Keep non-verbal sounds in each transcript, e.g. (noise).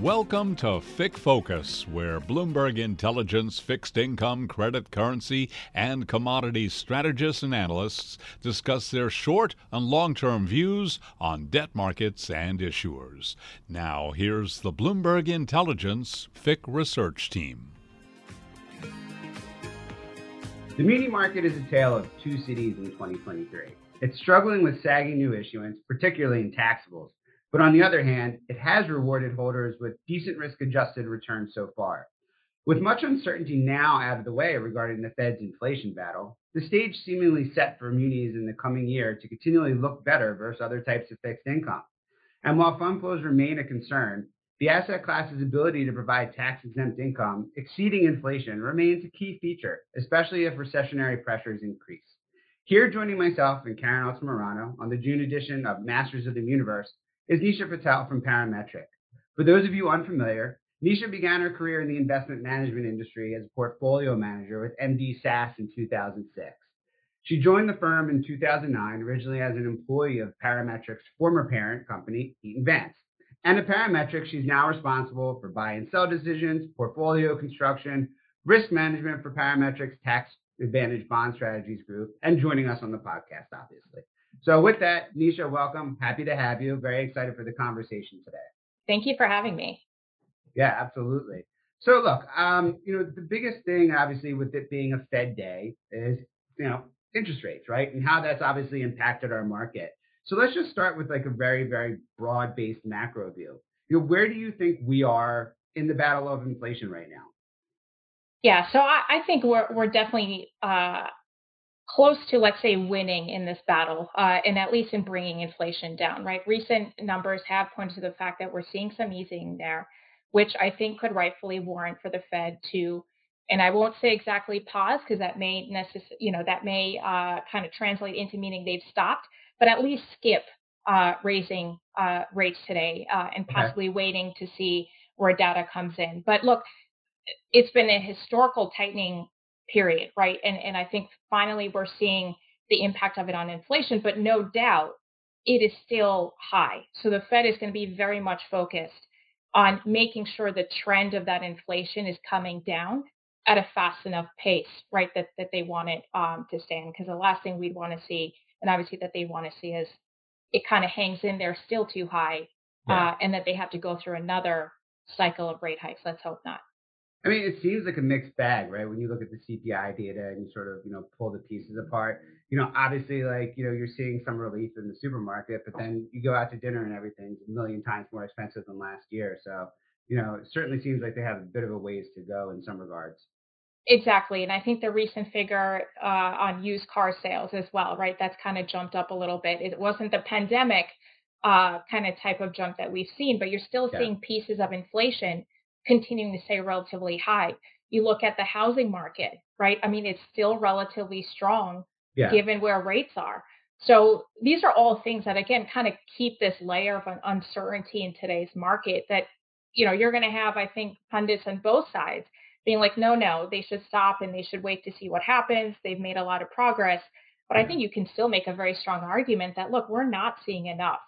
Welcome to FICC Focus, where Bloomberg Intelligence fixed income, credit, currency, and commodities strategists and analysts discuss their short and long term views on debt markets and issuers. Now, here's the Bloomberg Intelligence FICC research team. The muni market is a tale of two cities in 2023. It's struggling with sagging new issuance, particularly in taxables but on the other hand, it has rewarded holders with decent risk adjusted returns so far. With much uncertainty now out of the way regarding the Fed's inflation battle, the stage seemingly set for munis in the coming year to continually look better versus other types of fixed income. And while fund flows remain a concern, the asset class's ability to provide tax exempt income exceeding inflation remains a key feature, especially if recessionary pressures increase. Here joining myself and Karen Altamirano on the June edition of Masters of the Muniverse is Nisha Patel from Parametric. For those of you unfamiliar, Nisha began her career in the investment management industry as a portfolio manager with M.D. Sass in 2006. She joined the firm in 2009, originally as an employee of Parametric's former parent company, Eaton Vance. And at Parametric, she's now responsible for buy and sell decisions, portfolio construction, risk management for Parametric's tax advantage bond strategies group, and joining us on the podcast, obviously. So with that, Nisha, welcome. Happy to have you. Very excited for the conversation today. Thank you for having me. Yeah, absolutely. So look, um, you know, the biggest thing obviously with it being a Fed day is, you know, interest rates, right? And how that's obviously impacted our market. So let's just start with like a very, very broad-based macro view. You know, where do you think we are in the battle of inflation right now? Yeah, so I, I think we're we're definitely uh, close to, let's say, winning in this battle, uh, and at least in bringing inflation down, right? Recent numbers have pointed to the fact that we're seeing some easing there, which I think could rightfully warrant for the Fed to, and I won't say exactly pause because that may necess- you know, that may uh, kind of translate into meaning they've stopped, but at least skip uh, raising uh, rates today uh, and possibly okay. waiting to see where data comes in. But look, it's been a historical tightening period, right? And and I think finally we're seeing the impact of it on inflation, but no doubt it is still high. So the Fed is going to be very much focused on making sure the trend of that inflation is coming down at a fast enough pace, right? That that they want it um, to stand. Because the last thing we'd want to see, and obviously that they want to see, is it kind of hangs in there still too high, yeah. uh, and that they have to go through another cycle of rate hikes. Let's hope not. I mean, it seems like a mixed bag, right? When you look at the CPI data and you sort of, you know, pull the pieces apart, you know, obviously, like, you know, you're seeing some relief in the supermarket, but then you go out to dinner and everything's a million times more expensive than last year. So, you know, it certainly seems like they have a bit of a ways to go in some regards. Exactly. And I think the recent figure uh, on used car sales as well, right? That's kind of jumped up a little bit. It wasn't the pandemic uh, kind of type of jump that we've seen, but you're still yeah. seeing pieces of inflation continuing to stay relatively high. You look at the housing market, right? I mean, it's still relatively strong yeah. given where rates are. So these are all things that again kind of keep this layer of uncertainty in today's market that you know you're going to have I think pundits on both sides being like no no they should stop and they should wait to see what happens they've made a lot of progress but I mm-hmm. think you can still make a very strong argument that look we're not seeing enough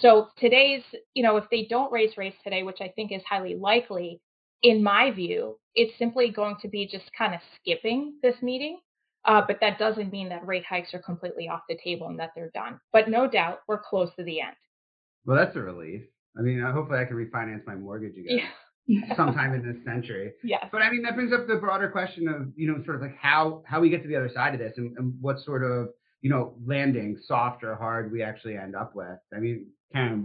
so today's, you know, if they don't raise rates today, which I think is highly likely, in my view, it's simply going to be just kind of skipping this meeting. Uh, but that doesn't mean that rate hikes are completely off the table and that they're done. But no doubt, we're close to the end. Well, that's a relief. I mean, uh, hopefully, I can refinance my mortgage again. Yeah. (laughs) sometime in this century. Yes. But I mean, that brings up the broader question of, you know, sort of like how how we get to the other side of this and, and what sort of, you know, landing, soft or hard, we actually end up with. I mean, Karen,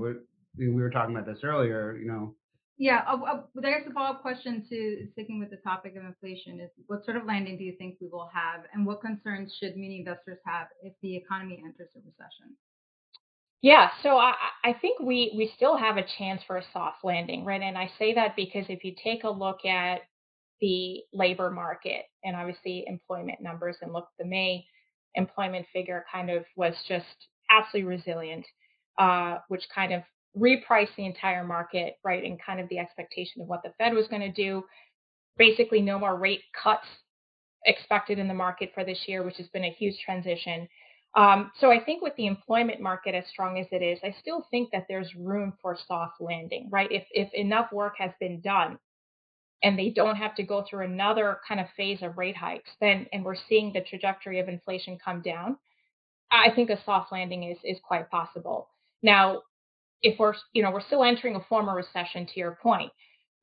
we were talking about this earlier, you know. Yeah, uh, uh, I guess the follow-up question to sticking with the topic of inflation is what sort of landing do you think we will have and what concerns should many investors have if the economy enters a recession? Yeah, so I, I think we, we still have a chance for a soft landing, right? And I say that because if you take a look at the labor market and obviously employment numbers and look, at the May employment figure kind of was just absolutely resilient uh, which kind of repriced the entire market, right, and kind of the expectation of what the Fed was going to do. Basically, no more rate cuts expected in the market for this year, which has been a huge transition. Um, so I think with the employment market as strong as it is, I still think that there's room for soft landing, right? If if enough work has been done and they don't have to go through another kind of phase of rate hikes, then and we're seeing the trajectory of inflation come down, I think a soft landing is is quite possible. Now, if we're you know we're still entering a former recession, to your point,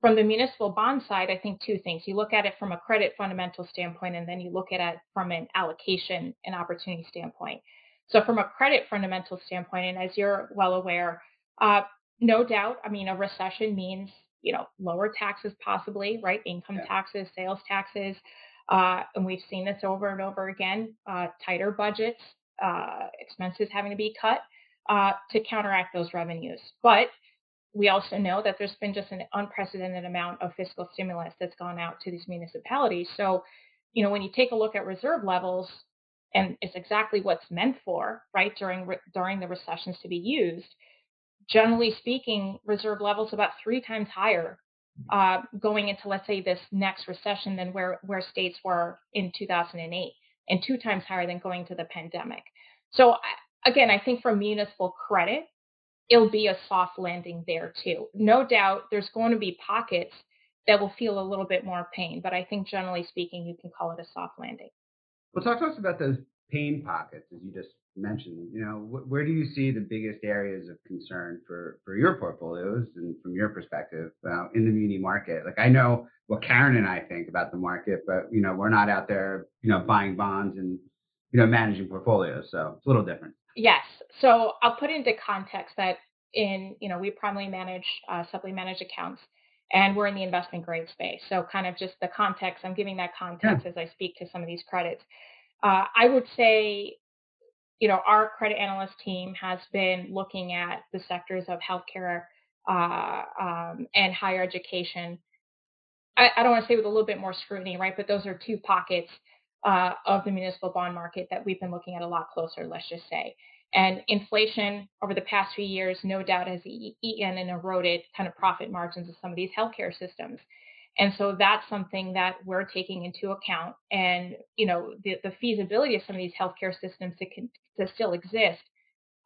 from the municipal bond side, I think two things. You look at it from a credit fundamental standpoint, and then you look at it from an allocation and opportunity standpoint. So, from a credit fundamental standpoint, and as you're well aware, uh, no doubt, I mean, a recession means you know lower taxes, possibly, right? Income yeah. taxes, sales taxes, uh, and we've seen this over and over again. Uh, tighter budgets, uh, expenses having to be cut uh, to counteract those revenues, but we also know that there's been just an unprecedented amount of fiscal stimulus that's gone out to these municipalities. So, you know, when you take a look at reserve levels, and it's exactly what's meant for, right, during during the recessions to be used. Generally speaking, reserve levels about three times higher uh, going into, let's say, this next recession than where where states were in 2008, and two times higher than going to the pandemic. So again, I think for municipal credit, it'll be a soft landing there too. No doubt there's going to be pockets that will feel a little bit more pain, but I think generally speaking, you can call it a soft landing. Well, talk to us about those pain pockets, as you just mentioned. You know, wh- where do you see the biggest areas of concern for for your portfolios and from your perspective uh, in the muni market? Like, I know what Karen and I think about the market, but you know, we're not out there, you know, buying bonds and you know managing portfolios, so it's a little different. Yes. So I'll put into context that in, you know, we primarily manage uh, subly managed accounts and we're in the investment grade space. So kind of just the context, I'm giving that context yeah. as I speak to some of these credits. Uh, I would say, you know, our credit analyst team has been looking at the sectors of healthcare uh, um, and higher education. I, I don't want to say with a little bit more scrutiny, right? But those are two pockets uh, of the municipal bond market that we've been looking at a lot closer, let's just say. And inflation over the past few years, no doubt, has eaten and eroded kind of profit margins of some of these healthcare systems. And so that's something that we're taking into account. And, you know, the, the feasibility of some of these healthcare systems to, can, to still exist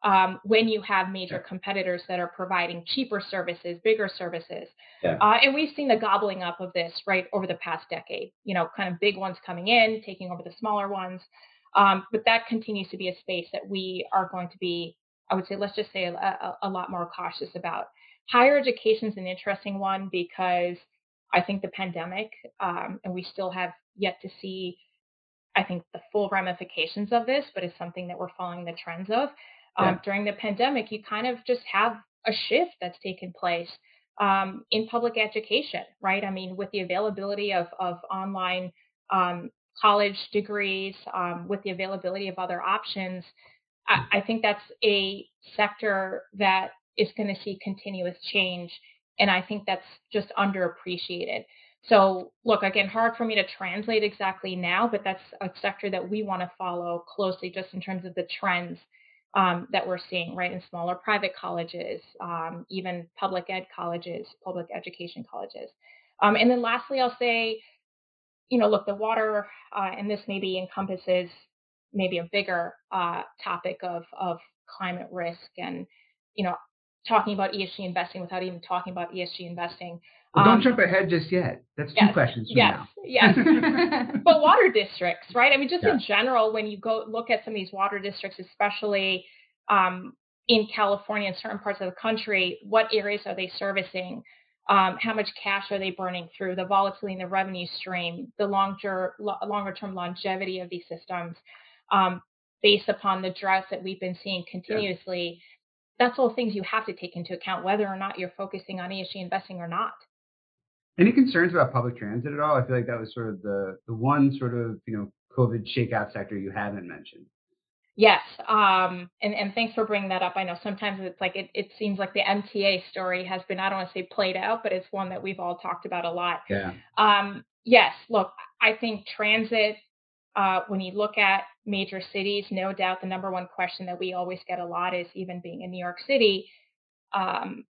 um, when you have major competitors that are providing cheaper services, bigger services. Yeah. Uh, and we've seen the gobbling up of this right over the past decade, you know, kind of big ones coming in, taking over the smaller ones. Um, but that continues to be a space that we are going to be, I would say, let's just say a, a, a lot more cautious about. Higher education is an interesting one because I think the pandemic, um, and we still have yet to see, I think, the full ramifications of this, but it's something that we're following the trends of um, yeah. during the pandemic, you kind of just have a shift that's taken place um, in public education, right? I mean, with the availability of, of online um, college degrees, um, with the availability of other options, I, I think that's a sector that is going to see continuous change. And I think that's just underappreciated. So, look, again, hard for me to translate exactly now, but that's a sector that we want to follow closely just in terms of the trends um, that we're seeing, right, in smaller private colleges, um, even public ed colleges, public education colleges. Um, and then lastly, I'll say, you know, look, the water, uh, and this maybe encompasses maybe a bigger uh, topic of, of climate risk and, you know, talking about ESG investing without even talking about ESG investing. Well, don't um, jump ahead just yet. That's two questions from yes, now. Yes, (laughs) but water districts, right? I mean, just yeah. in general, when you go look at some of these water districts, especially um, in California and certain parts of the country, what areas are they servicing? Um, how much cash are they burning through? The volatility in the revenue stream, the longer longer term longevity of these systems, um, based upon the droughts that we've been seeing continuously. Yeah. That's all things you have to take into account, whether or not you're focusing on ESG investing or not. Any concerns about public transit at all? I feel like that was sort of the the one sort of you know COVID shakeout sector you haven't mentioned. Yes, um, and and thanks for bringing that up. I know sometimes it's like it, it seems like the MTA story has been I don't want to say played out, but it's one that we've all talked about a lot. Yeah. Um, yes, look, I think transit. Uh, when you look at major cities, no doubt the number one question that we always get a lot is even being in New York City, um,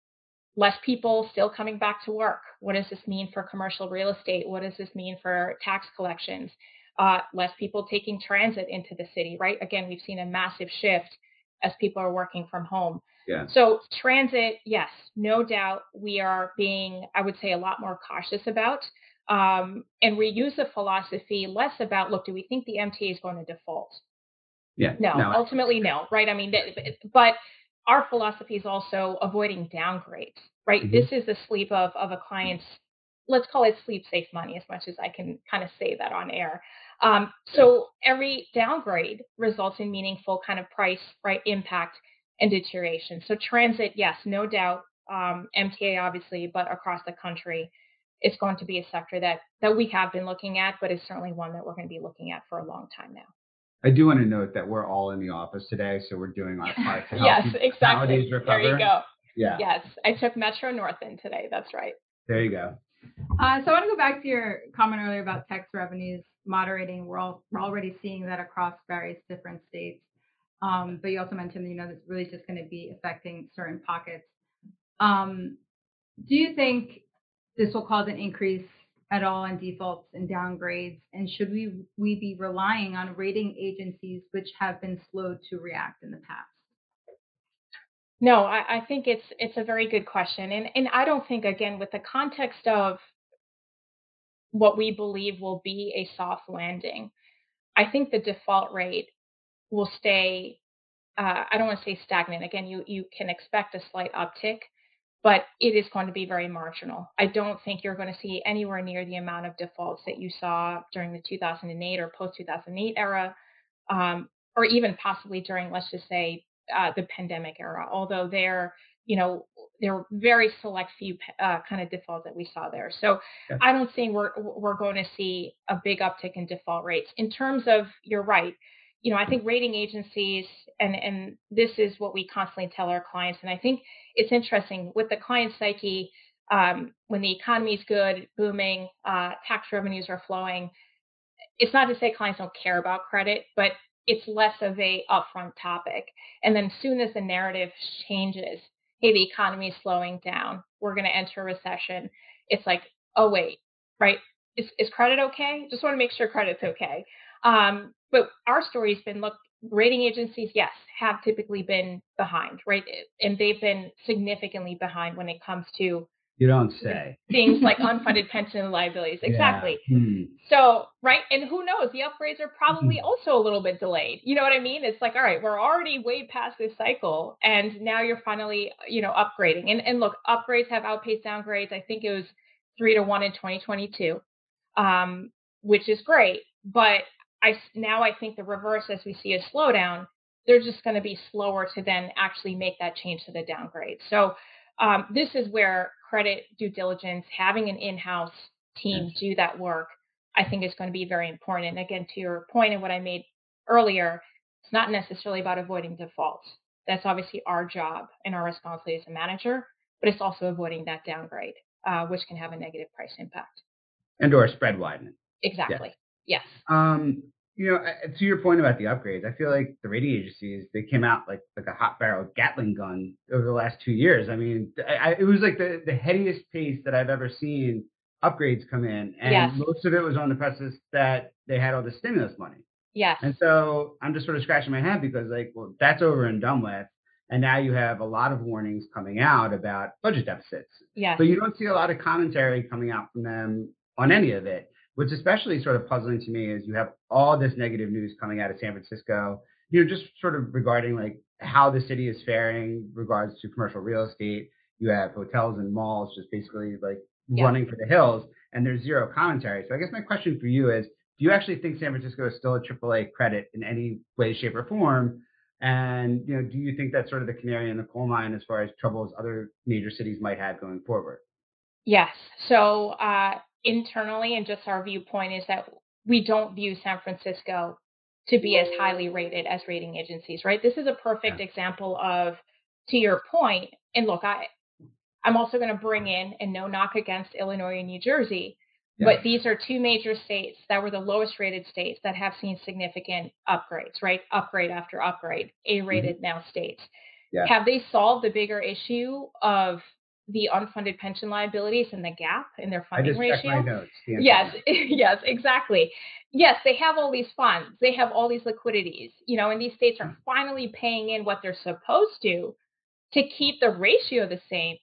less people still coming back to work. What does this mean for commercial real estate? What does this mean for tax collections? uh, less people taking transit into the city, right? Again, we've seen a massive shift as people are working from home. Yeah. So transit, yes, no doubt we are being, I would say, a lot more cautious about. Um, and we use the philosophy less about, look, do we think the MTA is going to default? Yeah. No, no ultimately no, right? I mean, but our philosophy is also avoiding downgrades, right? Mm-hmm. This is the sleep of of a client's let's call it sleep safe money as much as I can kind of say that on air. Um, so every downgrade results in meaningful kind of price right impact and deterioration. So transit, yes, no doubt, um, MTA obviously, but across the country, it's going to be a sector that that we have been looking at, but it's certainly one that we're going to be looking at for a long time now. I do want to note that we're all in the office today, so we're doing our part to (laughs) help yes, exactly. recover. There you go. Yeah. Yes, I took Metro North in today. That's right. There you go. Uh, so I want to go back to your comment earlier about tax revenues moderating. We're all we're already seeing that across various different states. Um, but you also mentioned, you know, it's really just going to be affecting certain pockets. Um, do you think this will cause an increase at all in defaults and downgrades? And should we we be relying on rating agencies which have been slow to react in the past? No, I, I think it's it's a very good question, and and I don't think again with the context of what we believe will be a soft landing, I think the default rate will stay. Uh, I don't want to say stagnant. Again, you you can expect a slight uptick, but it is going to be very marginal. I don't think you're going to see anywhere near the amount of defaults that you saw during the 2008 or post 2008 era, um, or even possibly during, let's just say, uh, the pandemic era, although there, you know, there were very select few uh, kind of defaults that we saw there. So yeah. I don't think we're we're going to see a big uptick in default rates. In terms of, you're right. You know, I think rating agencies, and and this is what we constantly tell our clients, and I think it's interesting with the client psyche. Um, when the economy is good, booming, uh, tax revenues are flowing. It's not to say clients don't care about credit, but it's less of a upfront topic. And then soon as the narrative changes, hey, the economy is slowing down, we're going to enter a recession. It's like, oh wait, right? Is, is credit okay? Just want to make sure credit's okay. Um, but our story's been look, rating agencies, yes, have typically been behind, right? And they've been significantly behind when it comes to you don't say. Things like (laughs) unfunded pension liabilities. Exactly. Yeah. Hmm. So, right. And who knows? The upgrades are probably hmm. also a little bit delayed. You know what I mean? It's like, all right, we're already way past this cycle. And now you're finally, you know, upgrading. And, and look, upgrades have outpaced downgrades. I think it was three to one in 2022, um, which is great. But I now I think the reverse as we see a slowdown, they're just going to be slower to then actually make that change to the downgrade. So um, this is where credit due diligence, having an in-house team do that work, I think is going to be very important. And again, to your point and what I made earlier, it's not necessarily about avoiding defaults. That's obviously our job and our responsibility as a manager, but it's also avoiding that downgrade, uh, which can have a negative price impact. And or spread widening. Exactly. Yes. Um, you know, to your point about the upgrades, I feel like the rating agencies they came out like like a hot barrel Gatling gun over the last two years. I mean, I, it was like the the headiest pace that I've ever seen upgrades come in, and yes. most of it was on the premise that they had all the stimulus money. Yes. And so I'm just sort of scratching my head because like, well, that's over and done with. And now you have a lot of warnings coming out about budget deficits. Yes. But you don't see a lot of commentary coming out from them on any of it. What's especially sort of puzzling to me is you have all this negative news coming out of San Francisco, you know, just sort of regarding like how the city is faring regards to commercial real estate. You have hotels and malls just basically like yeah. running for the hills, and there's zero commentary. So I guess my question for you is, do you actually think San Francisco is still a AAA credit in any way, shape, or form? And you know, do you think that's sort of the canary in the coal mine as far as troubles other major cities might have going forward? Yes. So uh, internally and just our viewpoint is that we don't view San Francisco to be as highly rated as rating agencies, right? This is a perfect example of, to your point, and look, I, I'm also going to bring in, and no knock against Illinois and New Jersey, yeah. but these are two major states that were the lowest rated states that have seen significant upgrades, right? Upgrade after upgrade, A rated mm-hmm. now states. Yeah. Have they solved the bigger issue of the unfunded pension liabilities and the gap in their funding I just ratio. My notes. Yes, (laughs) yes, exactly. Yes, they have all these funds, they have all these liquidities, you know, and these states are finally paying in what they're supposed to to keep the ratio the same.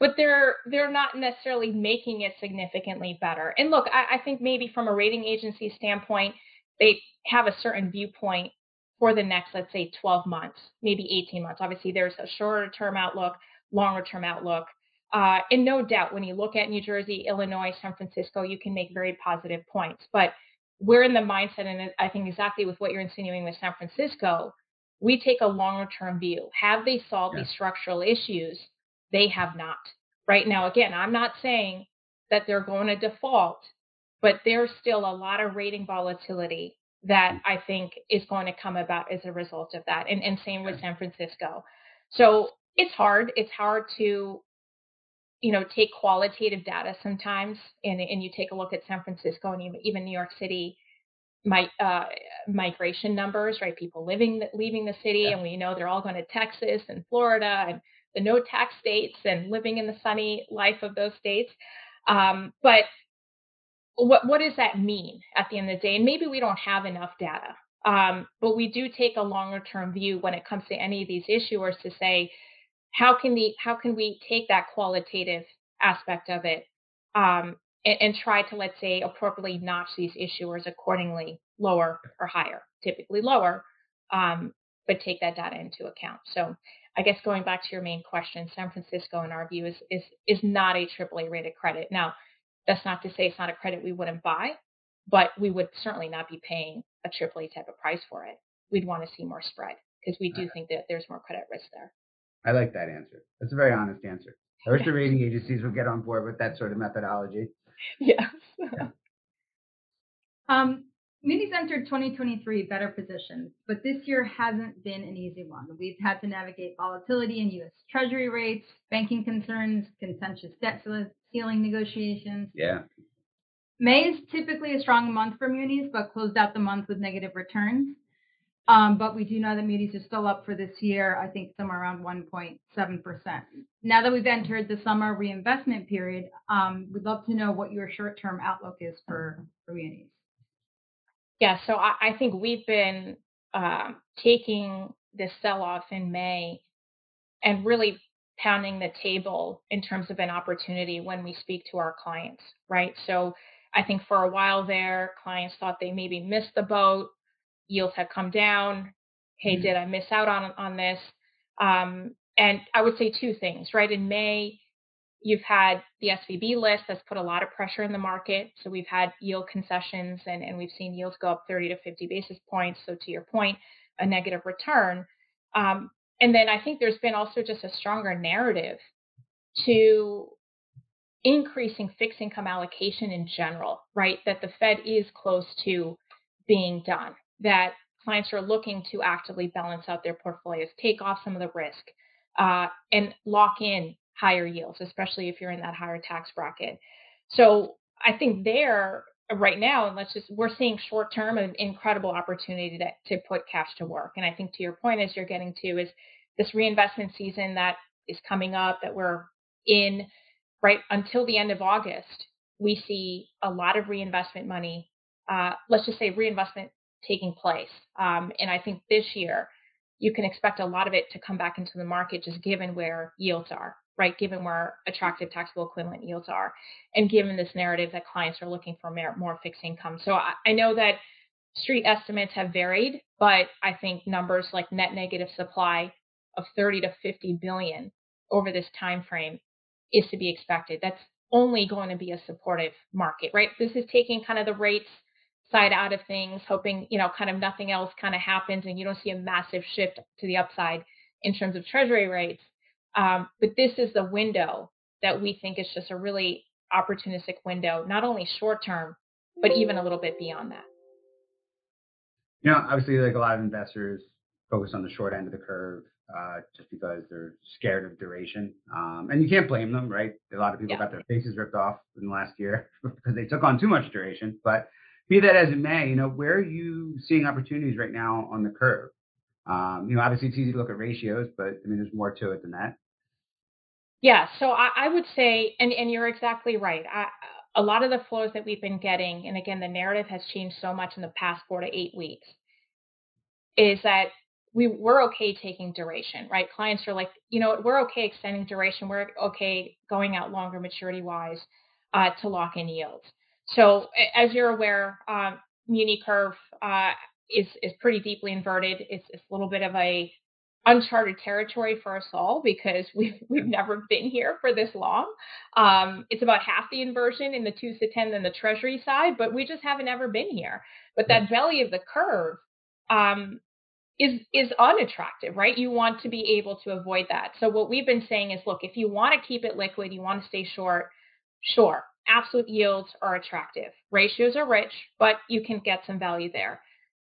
But they're they're not necessarily making it significantly better. And look, I, I think maybe from a rating agency standpoint, they have a certain viewpoint for the next, let's say, 12 months, maybe 18 months. Obviously, there's a shorter term outlook, longer term outlook. Uh, and no doubt, when you look at New Jersey, Illinois, San Francisco, you can make very positive points. But we're in the mindset, and I think exactly with what you're insinuating with San Francisco, we take a longer term view. Have they solved these structural issues? They have not. Right now, again, I'm not saying that they're going to default, but there's still a lot of rating volatility that mm. I think is going to come about as a result of that. And, and same with San Francisco. So it's hard. It's hard to, you know, take qualitative data sometimes and, and you take a look at San Francisco and even New York City my uh, migration numbers, right? People living, leaving the city, yeah. and we know they're all going to Texas and Florida and the no tax states and living in the sunny life of those states. Um, but what what does that mean at the end of the day? And maybe we don't have enough data, um, but we do take a longer term view when it comes to any of these issuers to say how can the how can we take that qualitative aspect of it um, and, and, try to let's say appropriately notch these issuers accordingly, lower or higher, typically lower, um, but take that data into account. So I guess going back to your main question, San Francisco, in our view, is is is not a AAA rated credit. Now, that's not to say it's not a credit we wouldn't buy, but we would certainly not be paying a AAA type of price for it. We'd want to see more spread because we do think that there's more credit risk there. I like that answer. That's a very honest answer. I wish the rating agencies would get on board with that sort of methodology. Yes. yeah. (laughs) Um, Munis entered 2023 better positioned, but this year hasn't been an easy one. We've had to navigate volatility in U.S. Treasury rates, banking concerns, contentious debt ceiling negotiations. Yeah. May is typically a strong month for munis, but closed out the month with negative returns. Um, but we do know that munis is still up for this year, I think somewhere around 1.7%. Now that we've entered the summer reinvestment period, um, we'd love to know what your short term outlook is for, for munis. Yeah, so I, I think we've been uh, taking this sell off in May and really pounding the table in terms of an opportunity when we speak to our clients, right? So I think for a while there, clients thought they maybe missed the boat, yields have come down. Hey, mm-hmm. did I miss out on on this? Um, and I would say two things, right? In May, you've had the SVB list that's put a lot of pressure in the market. So we've had yield concessions and, and we've seen yields go up 30 to 50 basis points. So to your point, a negative return. Um, and then I think there's been also just a stronger narrative to increasing fixed income allocation in general, right? That the Fed is close to being done, that clients are looking to actively balance out their portfolios, take off some of the risk, uh, and lock in higher yields, especially if you're in that higher tax bracket. So I think there right now, and let's just we're seeing short term an incredible opportunity to, to put cash to work. And I think to your point, as you're getting to, is this reinvestment season that is coming up that we're in right until the end of August. We see a lot of reinvestment money. Uh, let's just say reinvestment taking place. Um, and I think this year you can expect a lot of it to come back into the market just given where yields are right? Given where attractive taxable equivalent yields are, and given this narrative that clients are looking for more, fixed income. So I, I know that street estimates have varied, but I think numbers like net negative supply of 30 to 50 billion over this time frame is to be expected. That's only going to be a supportive market, right? This is taking kind of the rates side out of things, hoping, you know, kind of nothing else kind of happens and you don't see a massive shift to the upside in terms of treasury rates. Um, but this is the window that we think is just a really opportunistic window, not only short term, but even a little bit beyond that. You know, obviously, like a lot of investors focus on the short end of the curve uh, just because they're scared of duration. Um, and you can't blame them, right? A lot of people yeah. got their faces ripped off in the last year (laughs) because they took on too much duration. But be that as it may, you know, where are you seeing opportunities right now on the curve? Um, you know, obviously it's easy to look at ratios, but I mean, there's more to it than that. Yeah, so I, I would say, and, and you're exactly right. I, a lot of the flows that we've been getting, and again, the narrative has changed so much in the past four to eight weeks, is that we we're okay taking duration, right? Clients are like, you know, we're okay extending duration. We're okay going out longer maturity wise uh, to lock in yields. So as you're aware, um, Muni curve uh, is is pretty deeply inverted. It's, it's a little bit of a uncharted territory for us all because (laughs) we've we've never been here for this long. Um, it's about half the inversion in the twos to ten than the Treasury side, but we just haven't ever been here. But that belly of the curve um, is is unattractive, right? You want to be able to avoid that. So what we've been saying is, look, if you want to keep it liquid, you want to stay short, sure, absolute yields are attractive. Ratios are rich, but you can get some value there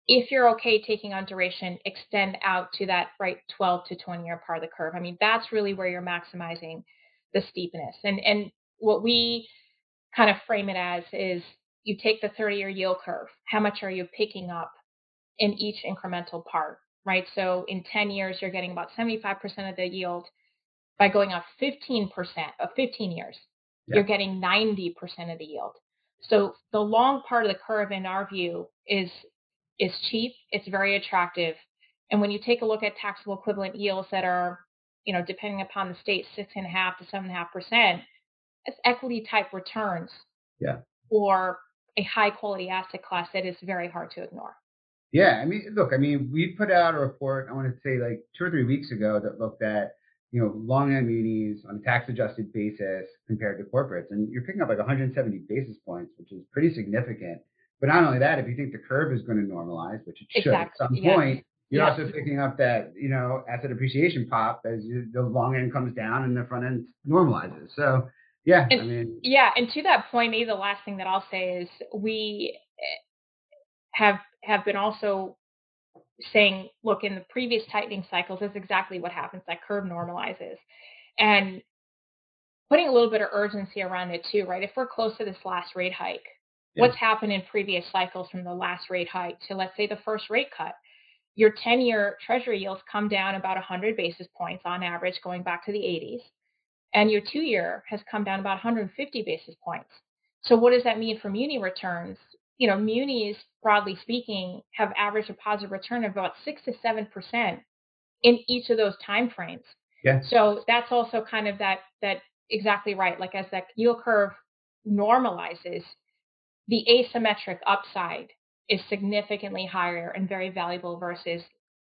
if you're okay taking on duration, extend out to that right 12 to 20 year part of the curve. I mean, that's really where you're maximizing the steepness. And and what we kind of frame it as is you take the 30 year yield curve. How much are you picking up in each incremental part, right? So in 10 years, you're getting about 75% of the yield. By going up 15% of 15 years, yeah. you're getting 90% of the yield. So the long part of the curve, in our view, is is cheap, it's very attractive. And when you take a look at taxable equivalent yields that are, you know, depending upon the state, six and a half to seven and a half percent, it's equity type returns. Yeah. Or a high quality asset class that is very hard to ignore. Yeah, I mean, look, I mean, we put out a report. I want to say like two or three weeks ago that looked at you know long end munis on a tax adjusted basis compared to corporates, and you're picking up like 170 basis points, which is pretty significant. But not only that, if you think the curve is going to normalize, which it should exactly. at some yes. point, you're yes. also picking up that you know asset appreciation pop as you, the long end comes down and the front end normalizes. So yeah, and, I mean, yeah, and to that point, maybe the last thing that I'll say is we eh, have have been also saying, look, in the previous tightening cycles, that's exactly what happens. That curve normalizes, and putting a little bit of urgency around it too, right? If we're close to this last rate hike, yeah. what's happened in previous cycles from the last rate hike to let's say the first rate cut your 10 year treasury yields come down about 100 basis points on average going back to the 80s and your two year has come down about 150 basis points so what does that mean for muni returns you know munis broadly speaking have averaged a positive return of about 6 to 7 percent in each of those time frames yeah so that's also kind of that that exactly right like as that yield curve normalizes the asymmetric upside is significantly higher and very valuable versus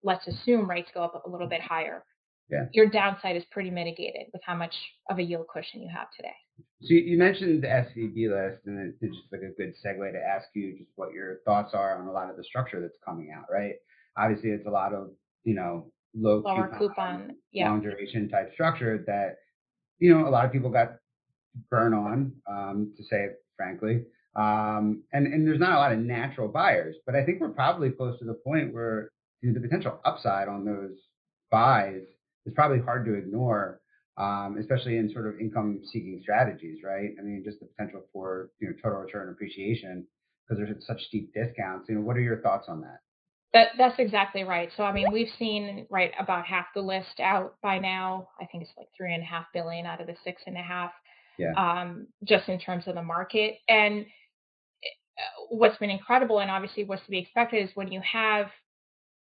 let's assume rates go up a little bit higher. Yeah. Your downside is pretty mitigated with how much of a yield cushion you have today. So you mentioned the SVB list, and it's just like a good segue to ask you just what your thoughts are on a lot of the structure that's coming out, right? Obviously, it's a lot of you know low lower coupon, coupon yeah. long duration type structure that you know a lot of people got burn on, um, to say it frankly. Um, and, and there's not a lot of natural buyers, but I think we're probably close to the point where you know, the potential upside on those buys is probably hard to ignore, um, especially in sort of income seeking strategies, right? I mean, just the potential for you know total return appreciation because there's such steep discounts. You know, what are your thoughts on that? That, that's exactly right. So I mean, we've seen right about half the list out by now. I think it's like three and a half billion out of the six and a half. Yeah. Um, just in terms of the market and what's been incredible and obviously what's to be expected is when you have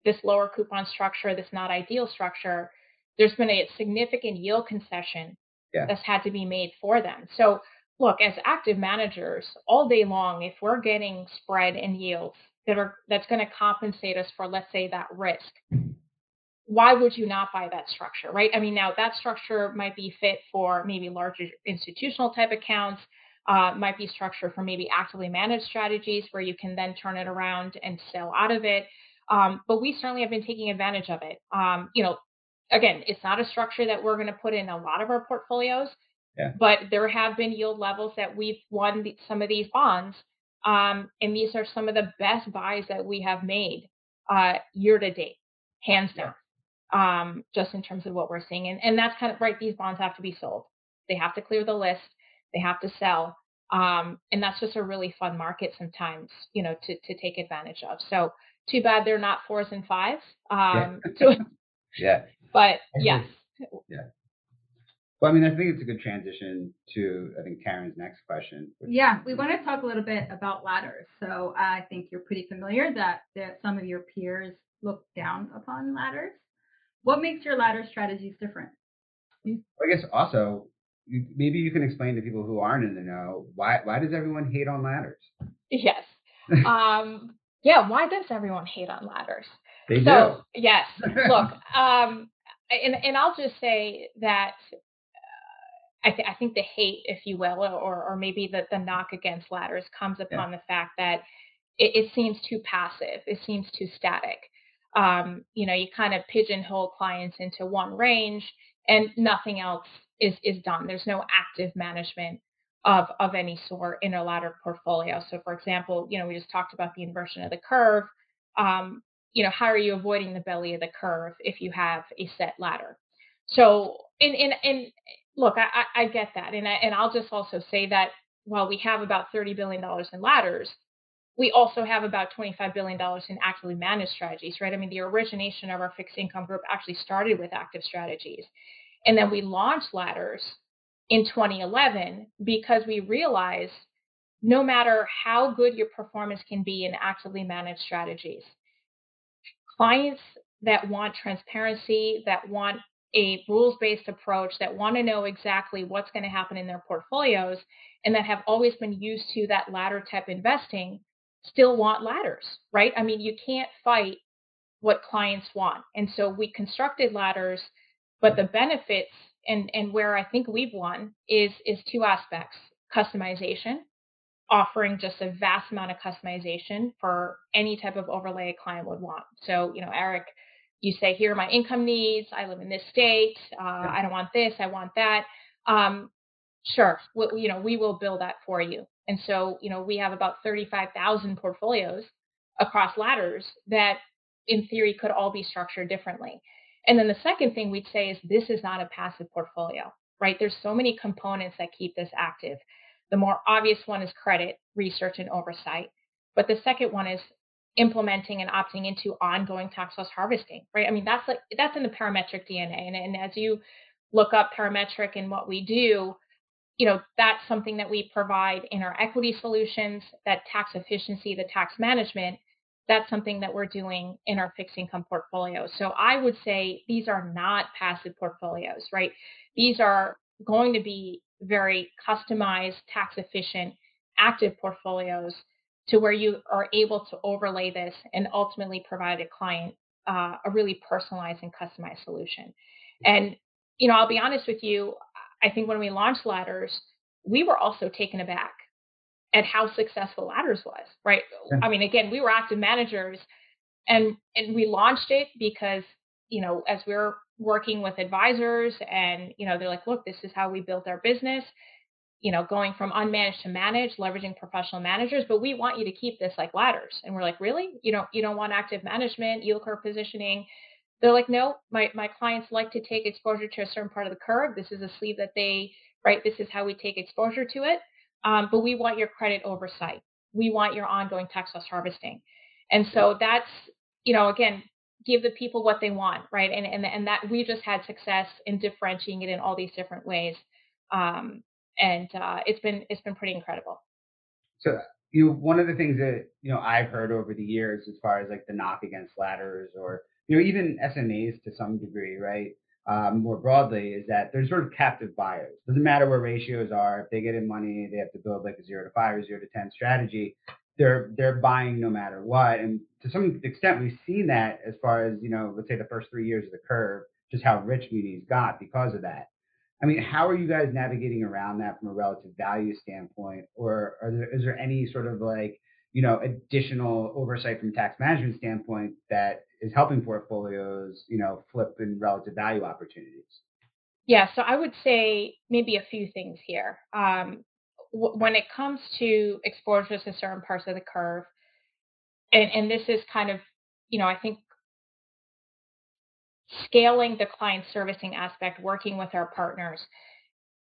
this lower coupon structure, this not ideal structure, there's been a significant yield concession yeah. that's had to be made for them. So, look, as active managers, all day long, if we're getting spread and yields that are that's going to compensate us for, let's say, that risk, why would you not buy that structure, right? I mean, now that structure might be fit for maybe larger institutional type accounts uh, might be structured for maybe actively managed strategies where you can then turn it around and sell out of it. Um, but we certainly have been taking advantage of it. Um, you know, again, it's not a structure that we're going to put in a lot of our portfolios, yeah. but there have been yield levels that we've won the, some of these bonds. Um, and these are some of the best buys that we have made uh, year to date, hands down, yeah. um, just in terms of what we're seeing. And, and that's kind of right. These bonds have to be sold. They have to clear the list they have to sell. Um, and that's just a really fun market sometimes, you know, to, to take advantage of. So too bad they're not fours and fives. Um, (laughs) yeah. yeah. But yes. Yeah. Well, I mean, I think it's a good transition to, I think, Karen's next question. Yeah, we want to talk a little bit about ladders. So I think you're pretty familiar that, that some of your peers look down upon ladders. What makes your ladder strategies different? I guess also, maybe you can explain to people who aren't in the know why why does everyone hate on ladders? Yes. (laughs) um, yeah. Why does everyone hate on ladders? They so, do. Yes. (laughs) Look. Um, and and I'll just say that I, th- I, think the hate, if you will, or, or maybe the, the knock against ladders comes upon yeah. the fact that it, it, seems too passive, it seems too static. Um, you know, you kind of pigeonhole clients into one range, and nothing else is is done. There's no active management of of any sort in a ladder portfolio. So, for example, you know, we just talked about the inversion of the curve. Um, you know, how are you avoiding the belly of the curve if you have a set ladder? So, and in in look, I, I get that, and I, and I'll just also say that while we have about thirty billion dollars in ladders, we also have about $25 billion in actively managed strategies, right? I mean, the origination of our fixed income group actually started with active strategies. And then we launched ladders in 2011 because we realized no matter how good your performance can be in actively managed strategies, clients that want transparency, that want a rules based approach that want to know exactly what's going to happen in their portfolios and that have always been used to that ladder type investing still want ladders, right? I mean, you can't fight what clients want. And so we constructed ladders, but the benefits and and where I think we've won is is two aspects. Customization, offering just a vast amount of customization for any type of overlay a client would want. So, you know, Eric you say, here are my income needs. I live in this state. Uh, I don't want this. I want that. Um, sure, we, you know, we will build that for you. And so, you know, we have about 35,000 portfolios across ladders that in theory could all be structured differently. And then the second thing we'd say is this is not a passive portfolio, right? There's so many components that keep this active. The more obvious one is credit, research, and oversight. But the second one is implementing and opting into ongoing tax loss harvesting, right? I mean, that's like that's in the parametric DNA. And, and as you look up parametric and what we do, you know, that's something that we provide in our equity solutions, that tax efficiency, the tax management, that's something that we're doing in our fixed income portfolio. So I would say these are not passive portfolios, right? These are going to be very customized, tax efficient, active portfolios to where you are able to overlay this and ultimately provide a client uh, a really personalized and customized solution. And, you know, I'll be honest with you, I think when we launched Ladders, we were also taken aback at how successful Ladders was, right? Yeah. I mean, again, we were active managers and and we launched it because, you know, as we we're working with advisors and, you know, they're like, look, this is how we built our business you know, going from unmanaged to managed, leveraging professional managers, but we want you to keep this like ladders. And we're like, really? You don't you don't want active management, yield curve positioning? They're like, no, my my clients like to take exposure to a certain part of the curve. This is a sleeve that they right. This is how we take exposure to it. Um, but we want your credit oversight. We want your ongoing tax loss harvesting. And so that's you know again give the people what they want, right? And and and that we just had success in differentiating it in all these different ways. Um, and uh, it's been it's been pretty incredible. So you one of the things that you know I've heard over the years, as far as like the knock against ladders, or you know even SMAs to some degree, right? Um, more broadly, is that they're sort of captive buyers. Doesn't matter where ratios are. If they get in money, they have to build like a zero to five or zero to ten strategy. They're they're buying no matter what. And to some extent, we've seen that as far as you know, let's say the first three years of the curve, just how rich munis got because of that. I mean, how are you guys navigating around that from a relative value standpoint, or are there is there any sort of like you know additional oversight from tax management standpoint that is helping portfolios you know flip in relative value opportunities? Yeah, so I would say maybe a few things here. Um, w- when it comes to exposures to certain parts of the curve, and, and this is kind of, you know, I think scaling the client servicing aspect, working with our partners.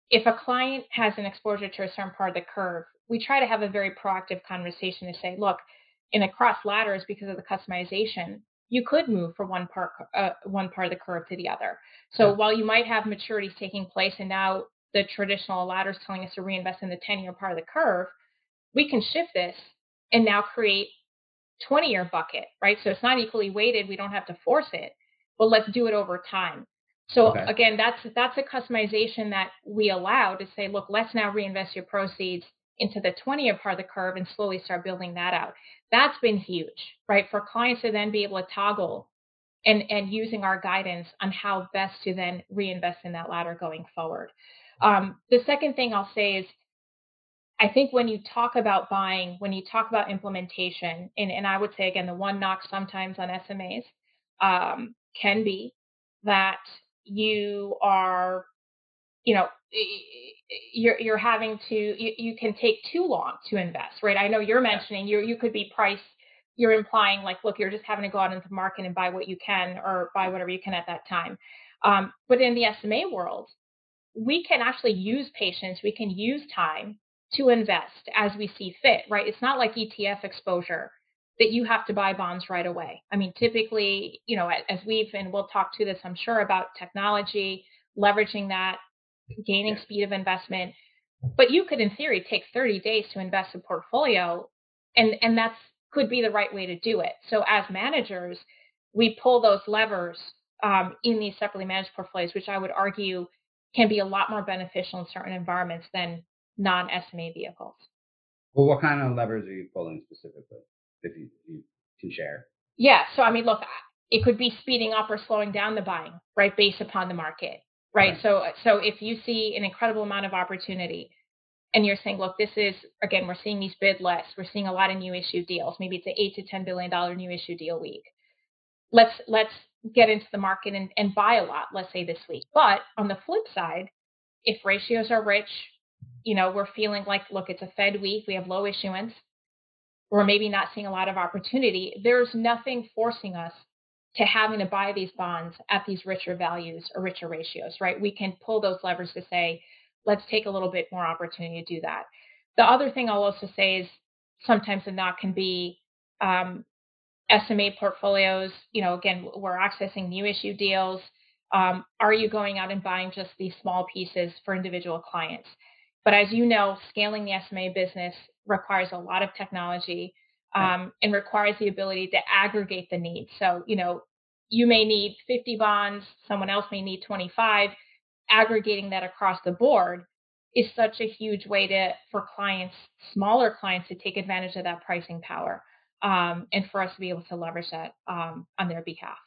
If a client has an exposure to a certain part of the curve, we try to have a very proactive conversation to say, look, in across ladders, because of the customization, you could move from one part uh, one part of the curve to the other. So yeah. while you might have maturities taking place, and now the traditional ladder is telling us to reinvest in the 10 year part of the curve, we can shift this and now create 20 year bucket, right? So it's not equally weighted. We don't have to force it, but let's do it over time. So okay. again, that's that's a customization that we allow to say, look, let's now reinvest your proceeds into the 20 year part of the curve and slowly start building that out. That's been huge, right? For clients to then be able to toggle and, and using our guidance on how best to then reinvest in that ladder going forward. Um, the second thing I'll say is I think when you talk about buying, when you talk about implementation, and, and I would say again, the one knock sometimes on SMAs um, can be that you are, you know, you're you're having to you, you can take too long to invest, right? I know you're mentioning you you could be price. You're implying like, look, you're just having to go out into the market and buy what you can or buy whatever you can at that time. Um, but in the SMA world, we can actually use patience. We can use time to invest as we see fit, right? It's not like ETF exposure that you have to buy bonds right away. I mean, typically, you know, as we've, and we'll talk to this, I'm sure, about technology, leveraging that, gaining speed of investment. But you could, in theory, take 30 days to invest a portfolio, and, and that's could be the right way to do it. So as managers, we pull those levers um, in these separately managed portfolios, which I would argue can be a lot more beneficial in certain environments than non-SMA vehicles. Well, what kind of levers are you pulling specifically, if you, you can share? Yeah, so I mean, look, it could be speeding up or slowing down the buying, right, based upon the market, right? right. So, uh, so if you see an incredible amount of opportunity, and you're saying, look, this is again, we're seeing these bid lists, we're seeing a lot of new issue deals. Maybe it's an eight to ten billion dollar new issue deal week. Let's let's get into the market and, and buy a lot, let's say this week. But on the flip side, if ratios are rich, you know, we're feeling like, look, it's a Fed week, we have low issuance, we're maybe not seeing a lot of opportunity. There's nothing forcing us to having to buy these bonds at these richer values or richer ratios, right? We can pull those levers to say, let's take a little bit more opportunity to do that. The other thing I'll also say is sometimes the knock can be um, SMA portfolios. You know, again, we're accessing new issue deals. Um, are you going out and buying just these small pieces for individual clients? But as you know, scaling the SMA business requires a lot of technology um, and requires the ability to aggregate the needs. So, you know, you may need 50 bonds, someone else may need 25. Aggregating that across the board is such a huge way to for clients, smaller clients, to take advantage of that pricing power, um, and for us to be able to leverage that um, on their behalf.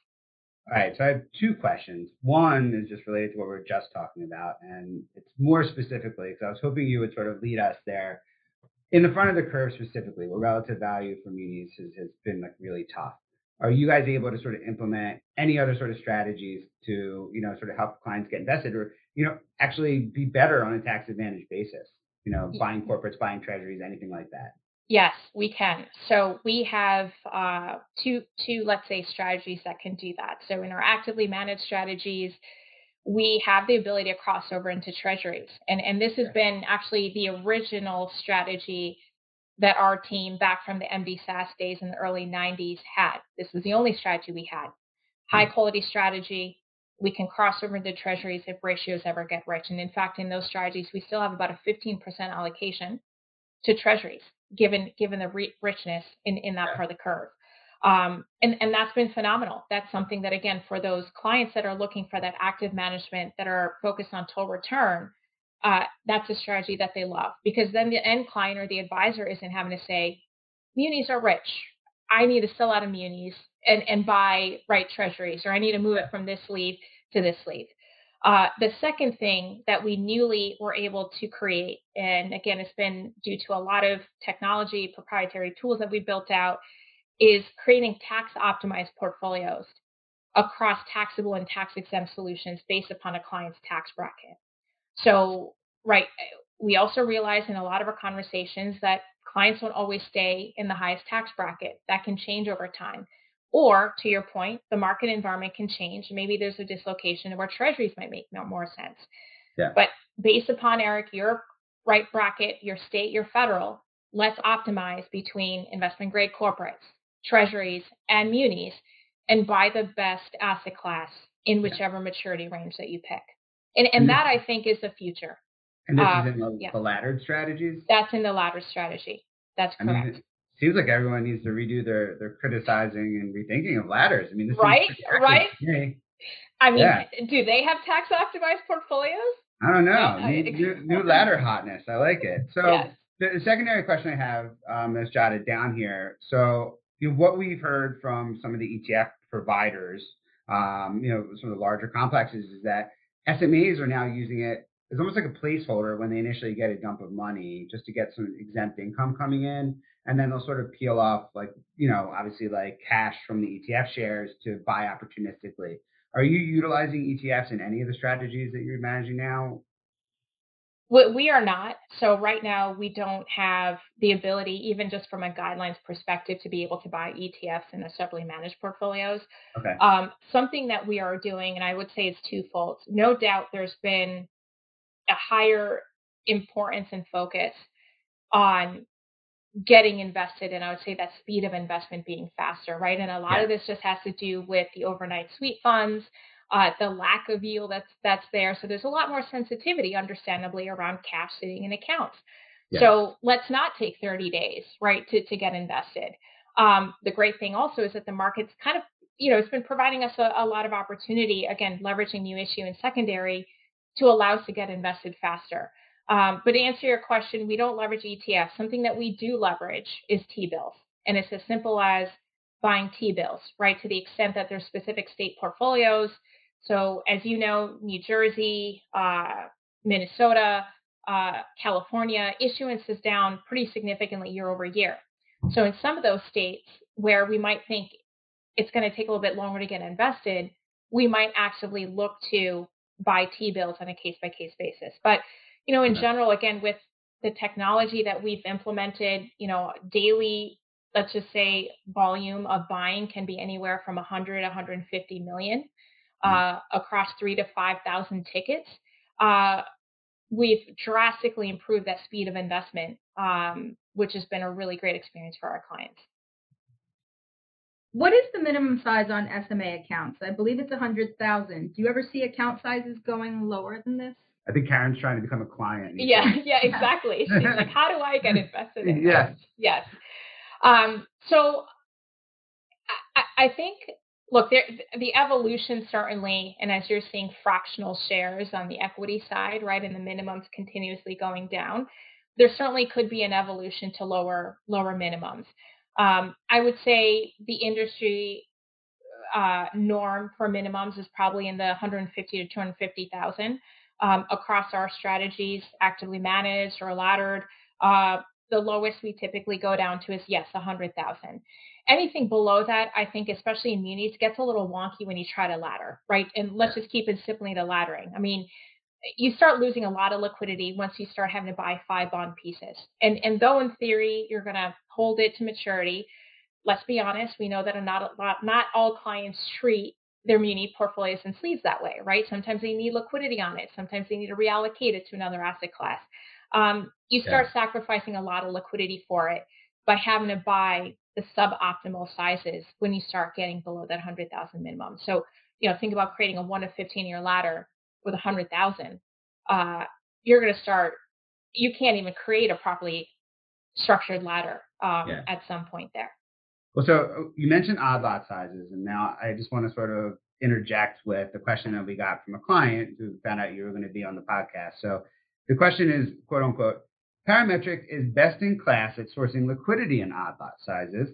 All right, so I have two questions. One is just related to what we are just talking about, and it's more specifically because I was hoping you would sort of lead us there. In the front of the curve specifically, where relative value for munis has, has been like really tough. Are you guys able to sort of implement any other sort of strategies to, you know, sort of help clients get invested or, you know, actually be better on a tax advantage basis? You know, buying corporates, buying treasuries, anything like that. Yes, we can. So we have uh, two, two, let's say, strategies that can do that. So in our actively managed strategies, we have the ability to cross over into treasuries. And, and this has been actually the original strategy that our team back from the M.D. Sass days in the early 90s had. This was the only strategy we had. High hmm. quality strategy. We can cross over into treasuries if ratios ever get rich. And in fact, in those strategies, we still have about a 15% allocation to treasuries given given the re- richness in in that yeah. part of the curve. Um, and and that's been phenomenal. That's something that again for those clients that are looking for that active management that are focused on total return, uh, that's a strategy that they love because then the end client or the advisor isn't having to say, munis are rich. I need to sell out of munis and and buy right treasuries, or I need to move it from this sleeve to this sleeve. Uh, the second thing that we newly were able to create, and again, it's been due to a lot of technology, proprietary tools that we built out, is creating tax optimized portfolios across taxable and tax exempt solutions based upon a client's tax bracket. So, right, we also realize in a lot of our conversations that clients don't always stay in the highest tax bracket. That can change over time. Or to your point, the market environment can change. Maybe there's a dislocation where treasuries might make more sense. Yeah. But based upon Eric, your right bracket, your state, your federal, let's optimize between investment grade corporates, treasuries, and munis and buy the best asset class in whichever maturity range that you pick. And and that I think is the future. And this um, is in the, yeah. the laddered strategies? That's in the ladder strategy. That's correct. I mean, seems like everyone needs to redo their their criticizing and rethinking of ladders. I mean, this right, right. I mean, yeah. do they have tax optimized portfolios? I don't know. new, new, new, ladder hotness. I like it. So yes. the, secondary question I have um, is jotted down here. So you know, what we've heard from some of the ETF providers, um, you know, some of the larger complexes, is that SMAs are now using it as almost like a placeholder when they initially get a dump of money, just to get some exempt income coming in, and then they'll sort of peel off, like you know, obviously like cash from the ETF shares to buy opportunistically. Are you utilizing ETFs in any of the strategies that you're managing now? We are not. So right now we don't have the ability, even just from a guidelines perspective, to be able to buy ETFs in a separately managed portfolios. Okay. Um, something that we are doing, and I would say it's twofold. No doubt there's been a higher importance and focus on getting invested and i would say that speed of investment being faster right? And a lot yeah. of this just has to do with the overnight sweep funds uh, the lack of yield that's that's there. So there's a lot more sensitivity understandably around cash sitting in accounts. Yeah. so let's not take 30 days right to, to get invested. Um, the great thing also is that the market's kind of you know it's been providing us a, a lot of opportunity again leveraging new issue and secondary to allow us to get invested faster um, but to answer your question, we don't leverage ETFs. Something that we do leverage is T bills. And it's as simple as buying T bills, right? To the extent that there's specific state portfolios. So, as you know, New Jersey, uh, Minnesota, uh, California, issuance is down pretty significantly year over year. So, in some of those states where we might think it's going to take a little bit longer to get invested, we might actively look to buy T bills on a case by case basis. But you know, in general, again, with the technology that we've implemented, you know, daily, let's just say volume of buying can be anywhere from 100, 150 million mm. uh, across three to 5,000 tickets. Uh, we've drastically improved that speed of investment, um, which has been a really great experience for our clients. What is the minimum size on SMA accounts? I believe it's 100,000. Do you ever see account sizes going lower than this? I think Karen's trying to become a client. Yeah, yeah, exactly. She's like, how do I get (laughs) invested in it? yes. this? Yes. Um, so I, I think, look, there, the evolution certainly, and as you're seeing fractional shares on the equity side, right, and the minimums continuously going down, there certainly could be an evolution to lower lower minimums. Um, I would say the industry uh, norm for minimums is probably in the 150 to 250,000 um, across our strategies, actively managed or laddered. Uh, the lowest we typically go down to is yes, 100,000. Anything below that, I think, especially in munis, gets a little wonky when you try to ladder, right? And let's just keep it simply to laddering. I mean, you start losing a lot of liquidity once you start having to buy five bond pieces. And and though in theory you're going to hold it to maturity, let's be honest, we know that not a lot, not all clients treat their muni portfolios and sleeves that way, right? Sometimes they need liquidity on it. Sometimes they need to reallocate it to another asset class. Um, you start yeah. sacrificing a lot of liquidity for it by having to buy the suboptimal sizes when you start getting below that 100,000 minimum. So, you know, think about creating a one to 15 year ladder with 100,000. Uh, you're going to start, you can't even create a properly structured ladder um, yeah. at some point there. Well, so uh, you mentioned odd lot sizes, and now I just want to sort of interject with the question that we got from a client who found out you were going to be on the podcast. So the question is, quote unquote, Parametric is best in class at sourcing liquidity in odd lot sizes,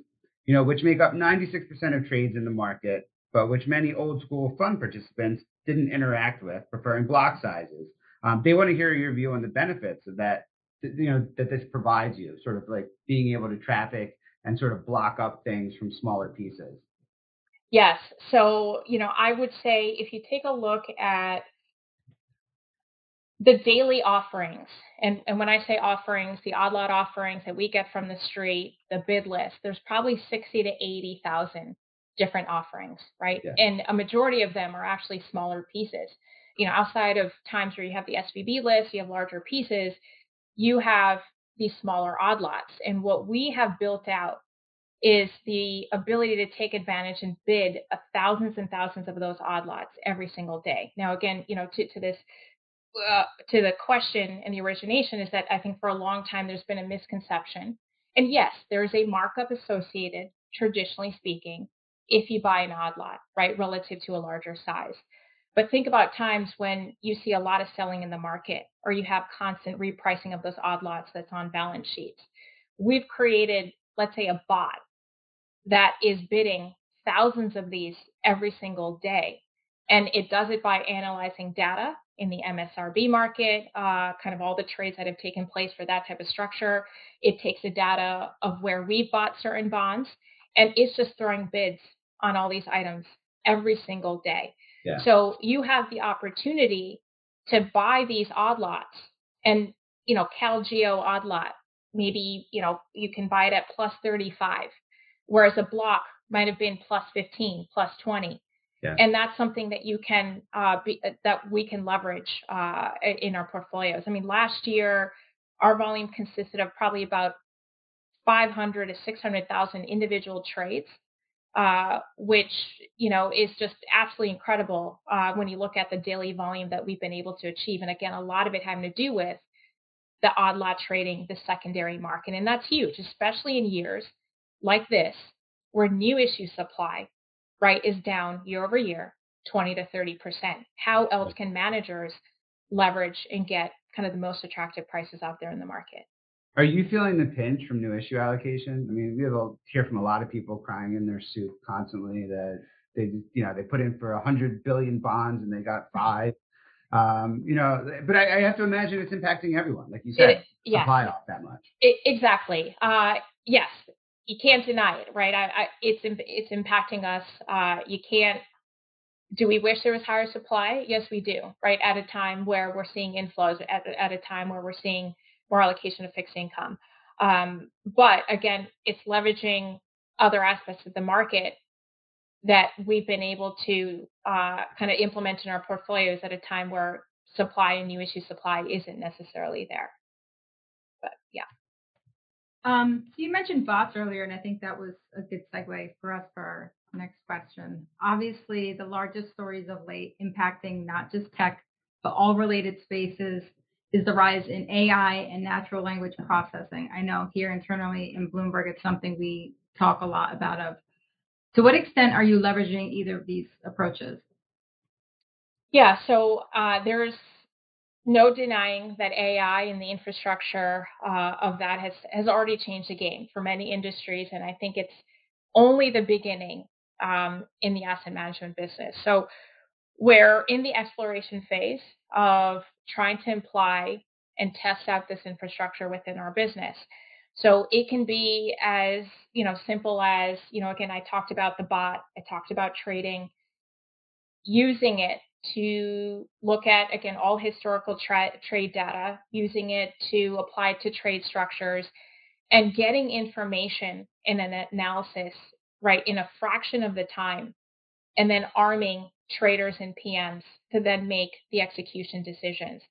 you know, which make up 96% of trades in the market, but which many old school fund participants didn't interact with, preferring block sizes. Um, they want to hear your view on the benefits of that, you know, that this provides you, sort of like being able to traffic and sort of block up things from smaller pieces? Yes. So, you know, I would say if you take a look at the daily offerings, and, and when I say offerings, the odd lot offerings that we get from the street, the bid list, there's probably 60 to 80,000 different offerings, right? Yeah. And a majority of them are actually smaller pieces. You know, outside of times where you have the SVB list, you have larger pieces, you have these smaller odd lots. And what we have built out is the ability to take advantage and bid thousands and thousands of those odd lots every single day. Now, again, you know, to, to this, uh, to the question and the origination is that I think for a long time there's been a misconception. And yes, there is a markup associated, traditionally speaking, if you buy an odd lot, right, relative to a larger size. But think about times when you see a lot of selling in the market or you have constant repricing of those odd lots that's on balance sheets. We've created, let's say, a bot that is bidding thousands of these every single day. And it does it by analyzing data in the MSRB market, uh, kind of all the trades that have taken place for that type of structure. It takes the data of where we bought certain bonds, and it's just throwing bids on all these items every single day. Yeah. So you have the opportunity to buy these odd lots and, you know, Cal GO odd lot, maybe, you know, you can buy it at plus 35, whereas a block might have been plus 15, plus 20. Yeah. And that's something that you can uh, be, uh, that we can leverage uh, in our portfolios. I mean, last year our volume consisted of probably about 500 to 600,000 individual trades, uh, which you know is just absolutely incredible uh, when you look at the daily volume that we've been able to achieve. And again, a lot of it having to do with the odd lot trading, the secondary market, and that's huge, especially in years like this where new issue supply, right, is down year over year, 20 to 30 percent. How else can managers leverage and get kind of the most attractive prices out there in the market? Are you feeling the pinch from new issue allocation? I mean, we hear from a lot of people crying in their soup constantly that they, you know, they put in for a hundred billion bonds and they got five. Um, you know, but I, I, have to imagine it's impacting everyone, like you said, it, off that much. It, exactly. Uh, yes, you can't deny it, right? I, I, it's it's impacting us. Uh, you can't. Do we wish there was higher supply? Yes, we do. Right at a time where we're seeing inflows, at, at a time where we're seeing more allocation of fixed income. Um, but again, it's leveraging other aspects of the market that we've been able to uh, kind of implement in our portfolios at a time where supply and new issue supply isn't necessarily there. But yeah. Um, so you mentioned bots earlier, and I think that was a good segue for us for our next question. Obviously, the largest stories of late impacting not just tech, but all related spaces is the rise in AI and natural language processing. I know here internally in Bloomberg, it's something we talk a lot about. Of to what extent are you leveraging either of these approaches? Yeah, so uh, there's no denying that AI and the infrastructure uh, of that has has already changed the game for many industries, and I think it's only the beginning um, in the asset management business. So we're in the exploration phase of trying to imply and test out this infrastructure within our business. So it can be as, you know, simple as, you know, again, I talked about the bot, I talked about trading, using it to look at, again, all historical tra- trade data, using it to apply to trade structures, and getting information in an analysis, right, in a fraction of the time, and then arming traders and PMs to then make the execution decisions.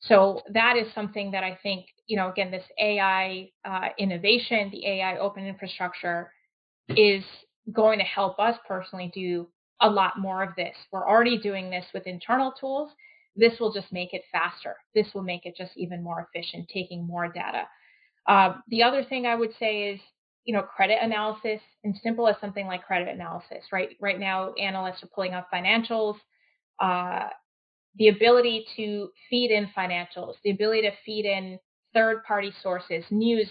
So that is something that I think, you know, again, this AI uh, innovation, the AI open infrastructure is going to help us personally do a lot more of this. We're already doing this with internal tools. This will just make it faster. This will make it just even more efficient, taking more data. Uh, the other thing I would say is you know, credit analysis and simple as something like credit analysis, right? Right now, analysts are pulling up financials, uh, the ability to feed in financials, the ability to feed in third party sources, news,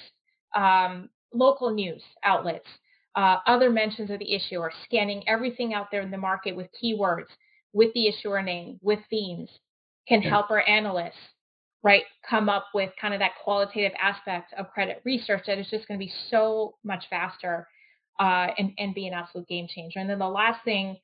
um, local news outlets, uh, other mentions of the issue, issuer, scanning everything out there in the market with keywords, with the issuer name, with themes, can help our analysts right, come up with kind of that qualitative aspect of credit research that is just going to be so much faster uh, and, and be an absolute game changer. And then the last thing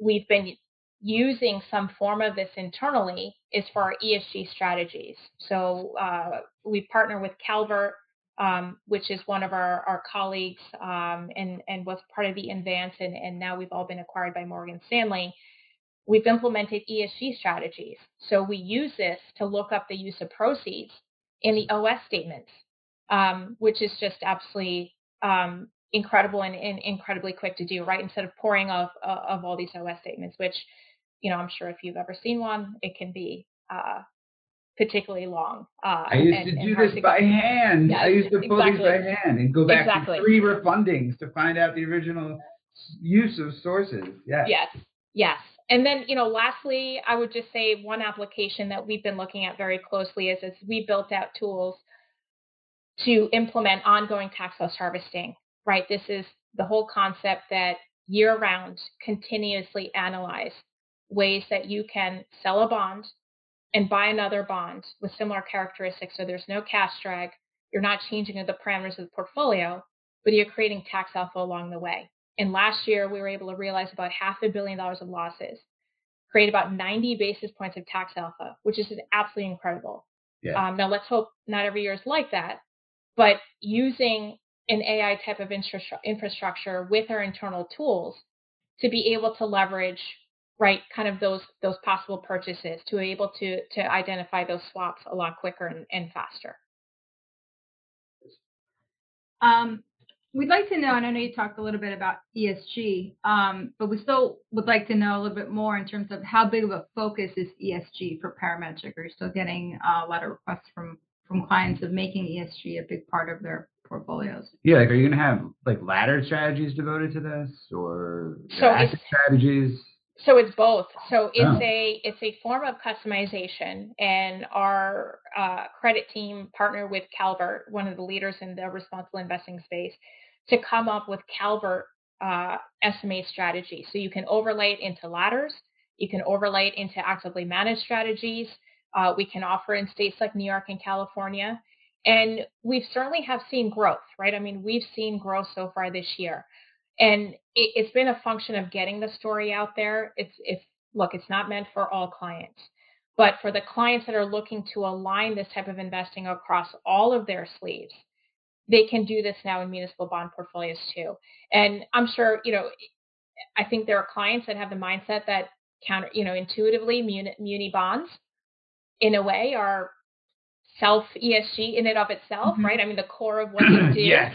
we've been using some form of this internally is for our ESG strategies. So uh, we partner with Calvert, um, which is one of our, our colleagues um, and, and was part of Eaton Vance, and, and now we've all been acquired by Morgan Stanley. We've implemented ESG strategies. So we use this to look up the use of proceeds in the OS statements, um, which is just absolutely um, incredible and, and, incredibly quick to do, right? Instead of pouring of uh, of all these OS statements, which you know I'm sure if you've ever seen one, it can be uh, particularly long. Uh, I used and, to do this by hand. I used to pull exactly. these by hand and go back exactly. to three refundings to find out the original use of sources. Yes. Yes. Yes. And then, you know, lastly, I would just say one application that we've been looking at very closely is as we built out tools to implement ongoing tax loss harvesting, right? This is the whole concept that year round continuously analyze ways that you can sell a bond and buy another bond with similar characteristics. So there's no cash drag. You're not changing the parameters of the portfolio, but you're creating tax alpha along the way. And last year, we were able to realize about half a billion dollars of losses, create about 90 basis points of tax alpha, which is absolutely incredible. Yeah. Um, now, let's hope not every year is like that, but using an AI type of infrastructure with our internal tools to be able to leverage right kind of those those possible purchases to be able to to identify those swaps a lot quicker and, and faster um, we'd like to know and i know you talked a little bit about esg um, but we still would like to know a little bit more in terms of how big of a focus is esg for parametric are you still getting uh, a lot of requests from from clients of making esg a big part of their portfolios. Yeah like are you going to have like ladder strategies devoted to this or so asset strategies so it's both. So it's oh. a it's a form of customization, and our uh, credit team partnered with Calvert, one of the leaders in the responsible investing space, to come up with Calvert uh, SMA strategy. So you can overlay it into ladders, you can overlay it into actively managed strategies. Uh, we can offer in states like New York and California, and we've certainly have seen growth, right? I mean, we've seen growth so far this year and it, has been a function of getting the story out there. It's it's look, it's not meant for all clients, but for the clients that are looking to align this type of investing across all of their sleeves, they can do this now in municipal bond portfolios too. And I'm sure you know, I think there are clients that have the mindset that counter, you know, intuitively muni, muni bonds, in a way, are self ESG in and of itself, mm-hmm. right? I mean, the core of what you (clears throat) do. yes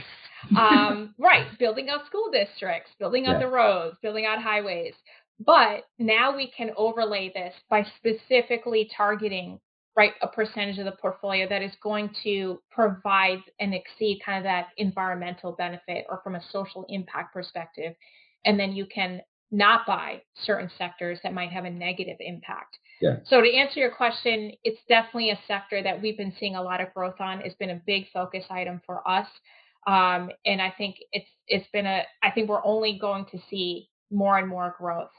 um, right, building out school districts, building out yeah. the roads, building out highways. But now we can overlay this by specifically targeting right a percentage of the portfolio that is going to provide and exceed kind of that environmental benefit or from a social impact perspective and then you can not buy certain sectors that might have a negative impact yeah. So to answer your question, it's definitely a sector that we've been seeing a lot of growth on. It's been a big focus item for us. Um, and I think it's it's been a I think we're only going to see more and more growth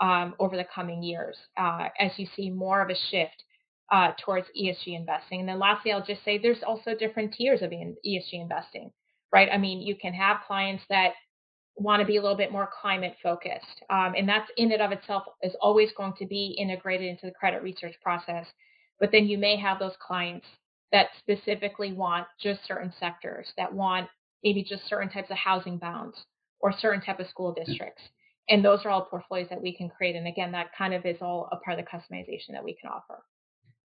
um, over the coming years uh, as you see more of a shift uh, towards ESG investing. And then lastly, I'll just say there's also different tiers of ESG investing, right? I mean, you can have clients that want to be a little bit more climate focused, um, and that's in and of itself is always going to be integrated into the credit research process. But then you may have those clients that specifically want just certain sectors, that want maybe just certain types of housing bounds or certain type of school districts. And those are all portfolios that we can create. And again, that kind of is all a part of the customization that we can offer.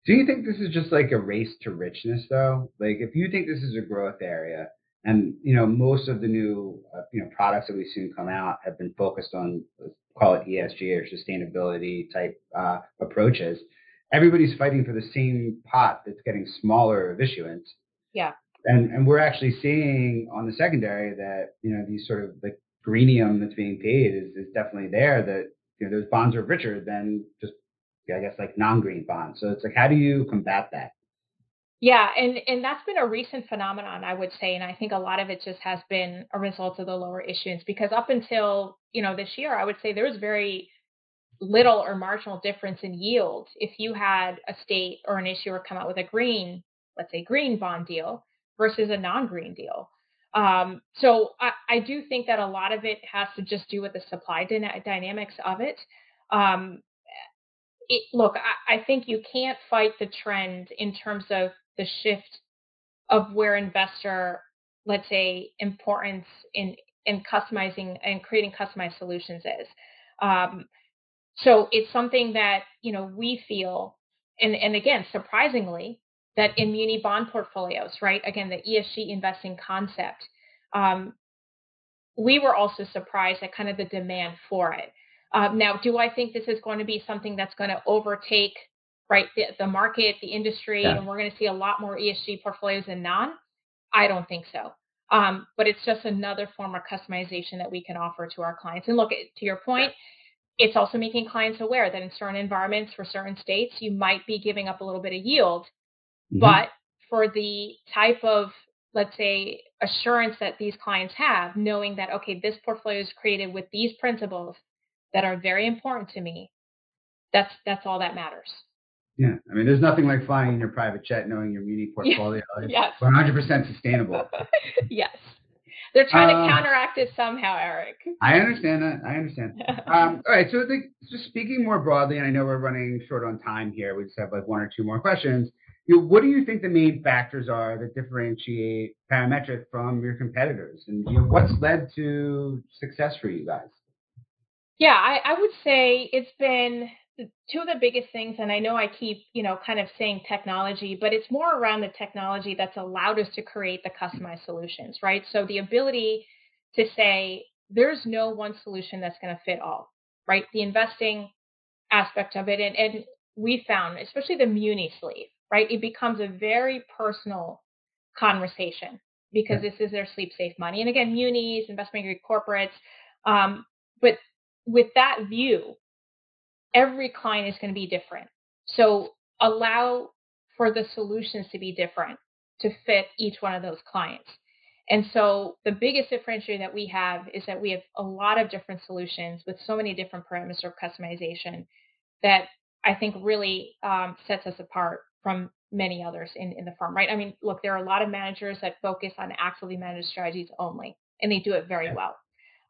Do you think this is just like a race to richness, though? Like, if you think this is a growth area, and you know, most of the new uh, you know products that we've seen come out have been focused on call it ESG or sustainability type uh, approaches everybody's fighting for the same pot that's getting smaller of issuance. Yeah. And and we're actually seeing on the secondary that you know these sort of the greenium that's being paid is is definitely there. That you know those bonds are richer than just I guess like non-green bonds. So it's like how do you combat that? Yeah, and and that's been a recent phenomenon, I would say, and I think a lot of it just has been a result of the lower issuance because up until you know this year, I would say there was very little or marginal difference in yield if you had a state or an issuer come out with a green, let's say green bond deal versus a non-green deal. Um, so I, I, do think that a lot of it has to just do with the supply dyna- dynamics of it. Um, it look, I, I think you can't fight the trend in terms of the shift of where investor, let's say, importance in in customizing and creating customized solutions is. Um, so it's something that, you know, we feel, and, and again, surprisingly, that in muni bond portfolios, right? Again, the ESG investing concept, um, we were also surprised at kind of the demand for it. Um, now, do I think this is going to be something that's going to overtake right the, the market, the industry, yeah. and we're going to see a lot more ESG portfolios than non? I don't think so. Um, but it's just another form of customization that we can offer to our clients. And look, to your point, it's also making clients aware that in certain environments for certain states, you might be giving up a little bit of yield. Mm-hmm. But for the type of, let's say, assurance that these clients have, knowing that, okay, this portfolio is created with these principles that are very important to me, that's that's all that matters. Yeah, I mean, there's nothing like flying in your private jet knowing your muni (laughs) portfolio is yes. 100% sustainable. (laughs) yes. They're trying uh, to counteract it somehow, Eric. I understand that. I understand. (laughs) um, all right. So, the, just speaking more broadly, and I know we're running short on time here. We just have like one or two more questions. You know, what do you think the main factors are that differentiate Parametric from your competitors, and you know, what's led to success for you guys? Yeah, I, I would say it's been two of the biggest things, and I know I keep, you know, kind of saying technology, but it's more around the technology that's allowed us to create the customized solutions, right? So the ability to say there's no one solution that's going to fit all, right? The investing aspect of it, and, and we found, especially the Muni sleeve, right? It becomes a very personal conversation because this is their sleep safe money. And again, munis, investment grade corporates, um, but with that view, every client is going to be different. So allow for the solutions to be different to fit each one of those clients. And so the biggest differentiator that we have is that we have a lot of different solutions with so many different parameters of customization that I think really um, sets us apart from many others in, in the firm, right? I mean, look, there are a lot of managers that focus on actively managed strategies only, and they do it very well.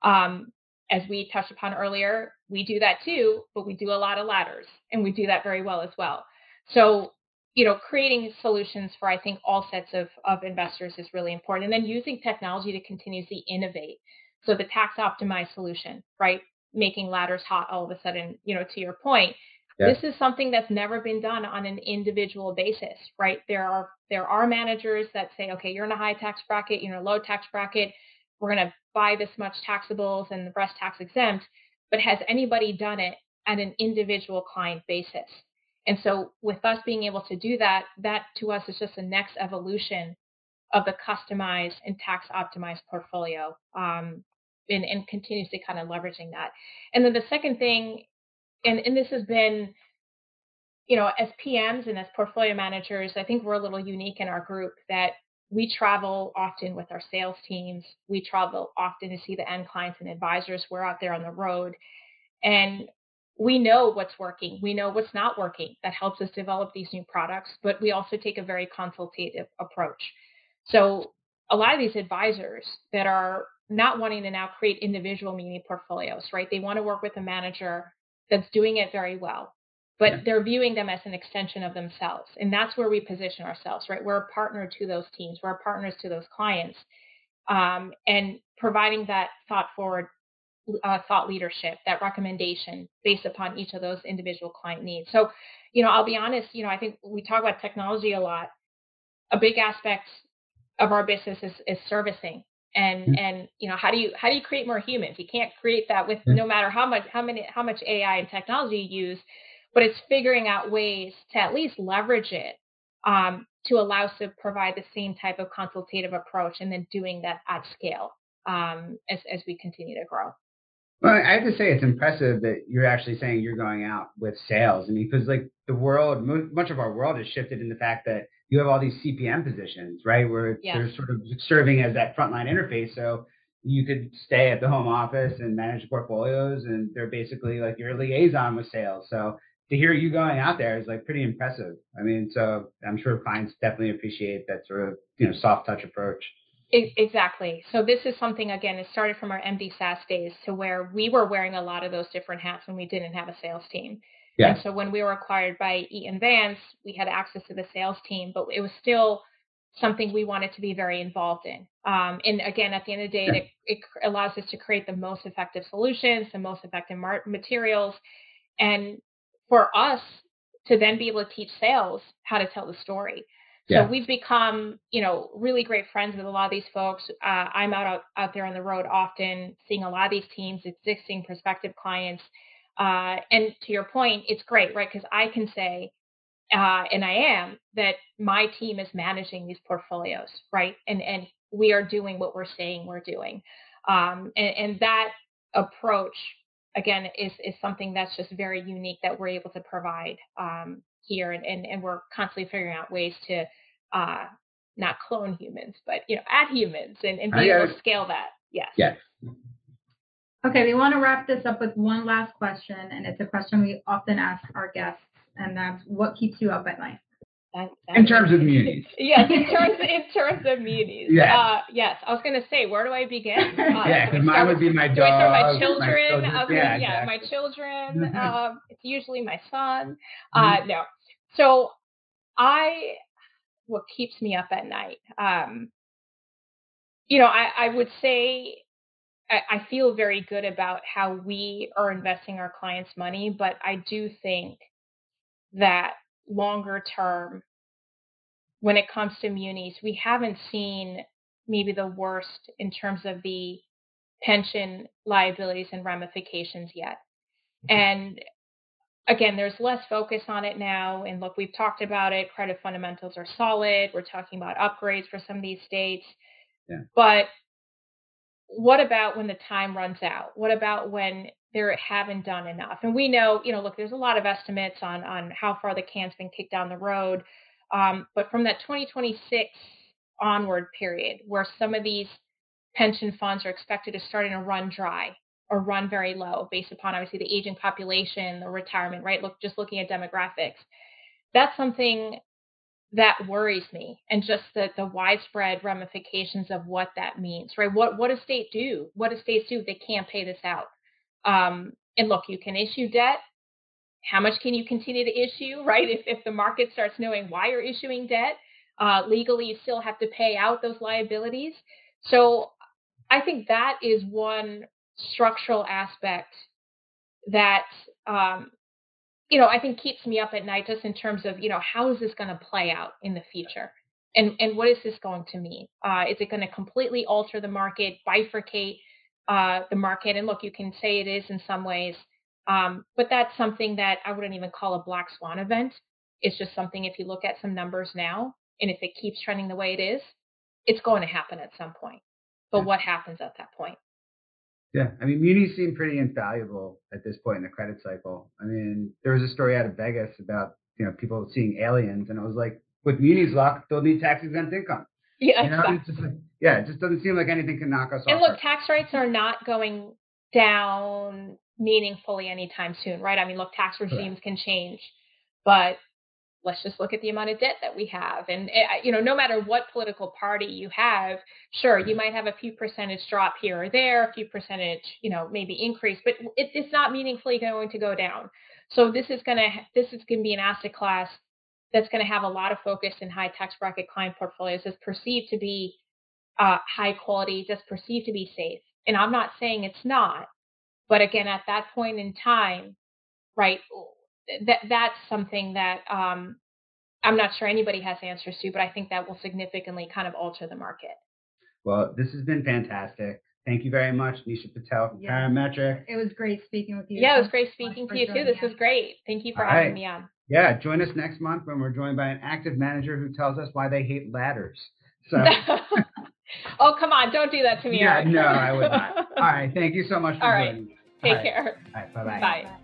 Um, as we touched upon earlier, we do that too, but we do a lot of ladders and we do that very well as well. So, you know, creating solutions for I think all sets of, of investors is really important. And then using technology to continuously innovate. So the tax optimized solution, right? Making ladders hot all of a sudden, you know, to your point, yeah. this is something that's never been done on an individual basis, right? There are there are managers that say, okay, you're in a high tax bracket, you're in a low tax bracket we're going to buy this much taxables and the rest tax exempt, but has anybody done it at an individual client basis? And so, with us being able to do that, that to us is just the next evolution of the customized and tax optimized portfolio, um, and, and continuously kind of leveraging that. And then the second thing, and, and this has been, you know, as PMs and as portfolio managers, I think we're a little unique in our group that we travel often with our sales teams. We travel often to see the end clients and advisors. We're out there on the road and we know what's working. We know what's not working. That helps us develop these new products, but we also take a very consultative approach. So a lot of these advisors that are not wanting to now create individual mini portfolios, right? They want to work with a manager that's doing it very well but they're viewing them as an extension of themselves. And that's where we position ourselves, right? We're a partner to those teams, we're partners to those clients, um, and providing that thought forward uh, thought leadership, that recommendation based upon each of those individual client needs. So, you know, I'll be honest, you know, I think we talk about technology a lot. A big aspect of our business is, is servicing and and you know how do you how do you create more humans you can't create that with no matter how much how many how much ai and technology you use but it's figuring out ways to at least leverage it um, to allow us to provide the same type of consultative approach and then doing that at scale um, as, as we continue to grow. Well, I have to say it's impressive that you're actually saying you're going out with sales. I mean, because like the world, much of our world has shifted in the fact that you have all these CPM positions, right, where yes. they're sort of serving as that frontline interface. So you could stay at the home office and manage portfolios, and they're basically like your liaison with sales. So to hear you going out there is like pretty impressive. I mean, so I'm sure clients definitely appreciate that sort of you know soft touch approach. Exactly. So this is something again. It started from our M.D. Sass days to where we were wearing a lot of those different hats when we didn't have a sales team. Yeah. And so when we were acquired by Eaton Vance, we had access to the sales team, but it was still something we wanted to be very involved in. Um, and again, at the end of the day, yeah. it, it, allows us to create the most effective solutions, the most effective mar- materials, and for us to then be able to teach sales how to tell the story. So we've become, you know, really great friends with a lot of these folks. Uh, I'm out, out out there on the road often, seeing a lot of these teams, existing prospective clients. Uh, and to your point, it's great, right? Because I can say, uh, and I am, that my team is managing these portfolios, right? And and we are doing what we're saying we're doing. Um, and, and that approach, again, is is something that's just very unique that we're able to provide um, here, and, and and we're constantly figuring out ways to uh, not clone humans, but you know, add humans and, and be able to scale that. Yes. Yes. Okay, we want to wrap this up with one last question, and it's a question we often ask our guests, and that's what keeps you up at night? That, that in terms of munis. (laughs) yes, in terms (laughs) in terms of munis. Yes. Uh, yes. I was going to say, where do I begin? (laughs) Uh, yeah, because mine would be my dog. Do I start my children? My children. yeah, yeah my children. um, it's usually my son. Uh, mm-hmm. No. So I, what keeps me up at night? Um, you know, I, I would say I, I feel very good about how we are investing our clients' money, but I do think that longer term, when it comes to munis, we haven't seen maybe the worst in terms of the pension liabilities and ramifications yet. Mm-hmm. And again, there's less focus on it now. And look, we've talked about it. Credit fundamentals are solid. We're talking about upgrades for some of these states. Yeah. But what about when the time runs out? What about when they haven't done enough? And we know, you know, look, there's a lot of estimates on on how far the can's been kicked down the road. Um, but from that 2026 onward period, where some of these pension funds are expected to start a run dry or run very low based upon obviously the aging population, the retirement, right? Look, just looking at demographics. That's something that worries me and just the, the widespread ramifications of what that means, right? What what does state do? What does states do? They can't pay this out. Um, and look, you can issue debt. How much can you continue to issue, (laughs) right? If if the market starts knowing why you're issuing debt, uh, legally you still have to pay out those liabilities. So I think that is one structural aspect that um, you know, I think keeps me up at night just in terms of, you know, how is this going to play out in the future? And, and what is this going to mean? Uh, is it going to completely alter the market, bifurcate uh, the market? And look, you can say it is in some ways, um, but that's something that I wouldn't even call a black swan event. It's just something, if you look at some numbers now, and if it keeps trending the way it is, it's going to happen at some point. But what happens at that point? Yeah, I mean, munis seem pretty infallible at this point in the credit cycle. I mean, there was a story out of Vegas about you know people seeing aliens, and it was like, with munis luck, they'll need tax exempt income. Yeah, you know? exactly. Like, yeah, it just doesn't seem like anything can knock us and off. And look, tax rates are not going down meaningfully anytime soon, right? I mean, look, tax regimes Correct. can change, but let's just look at the amount of debt that we have. And, eh, you know, no matter what political party you have, sure, you might have a few percentage drop here or there, a few percentage, you know, maybe increase, but it, it's not meaningfully going to go down. So this is going to, this is going to be an asset class that's going to have a lot of focus in high tax bracket client portfolios that's perceived to be uh, high quality, that's perceived to be safe. And I'm not saying it's not, but again, at that point in time, right, that that's something that um, I'm not sure anybody has answers to, but I think that will significantly kind of alter the market. Well, this has been fantastic. Thank you very much, Nisha Patel from Parametric. It was great speaking with you. Yeah, it was great speaking to you too. This was great. Thank you for All having right. me on. Yeah, join us next month when we're joined by an active manager who tells us why they hate ladders. So. (laughs) (laughs) oh, come on. Don't do that to me. Yeah, no, I would not. (laughs) All right. Thank you so much for All right. joining us. Take care. All right. Bye-bye. Bye.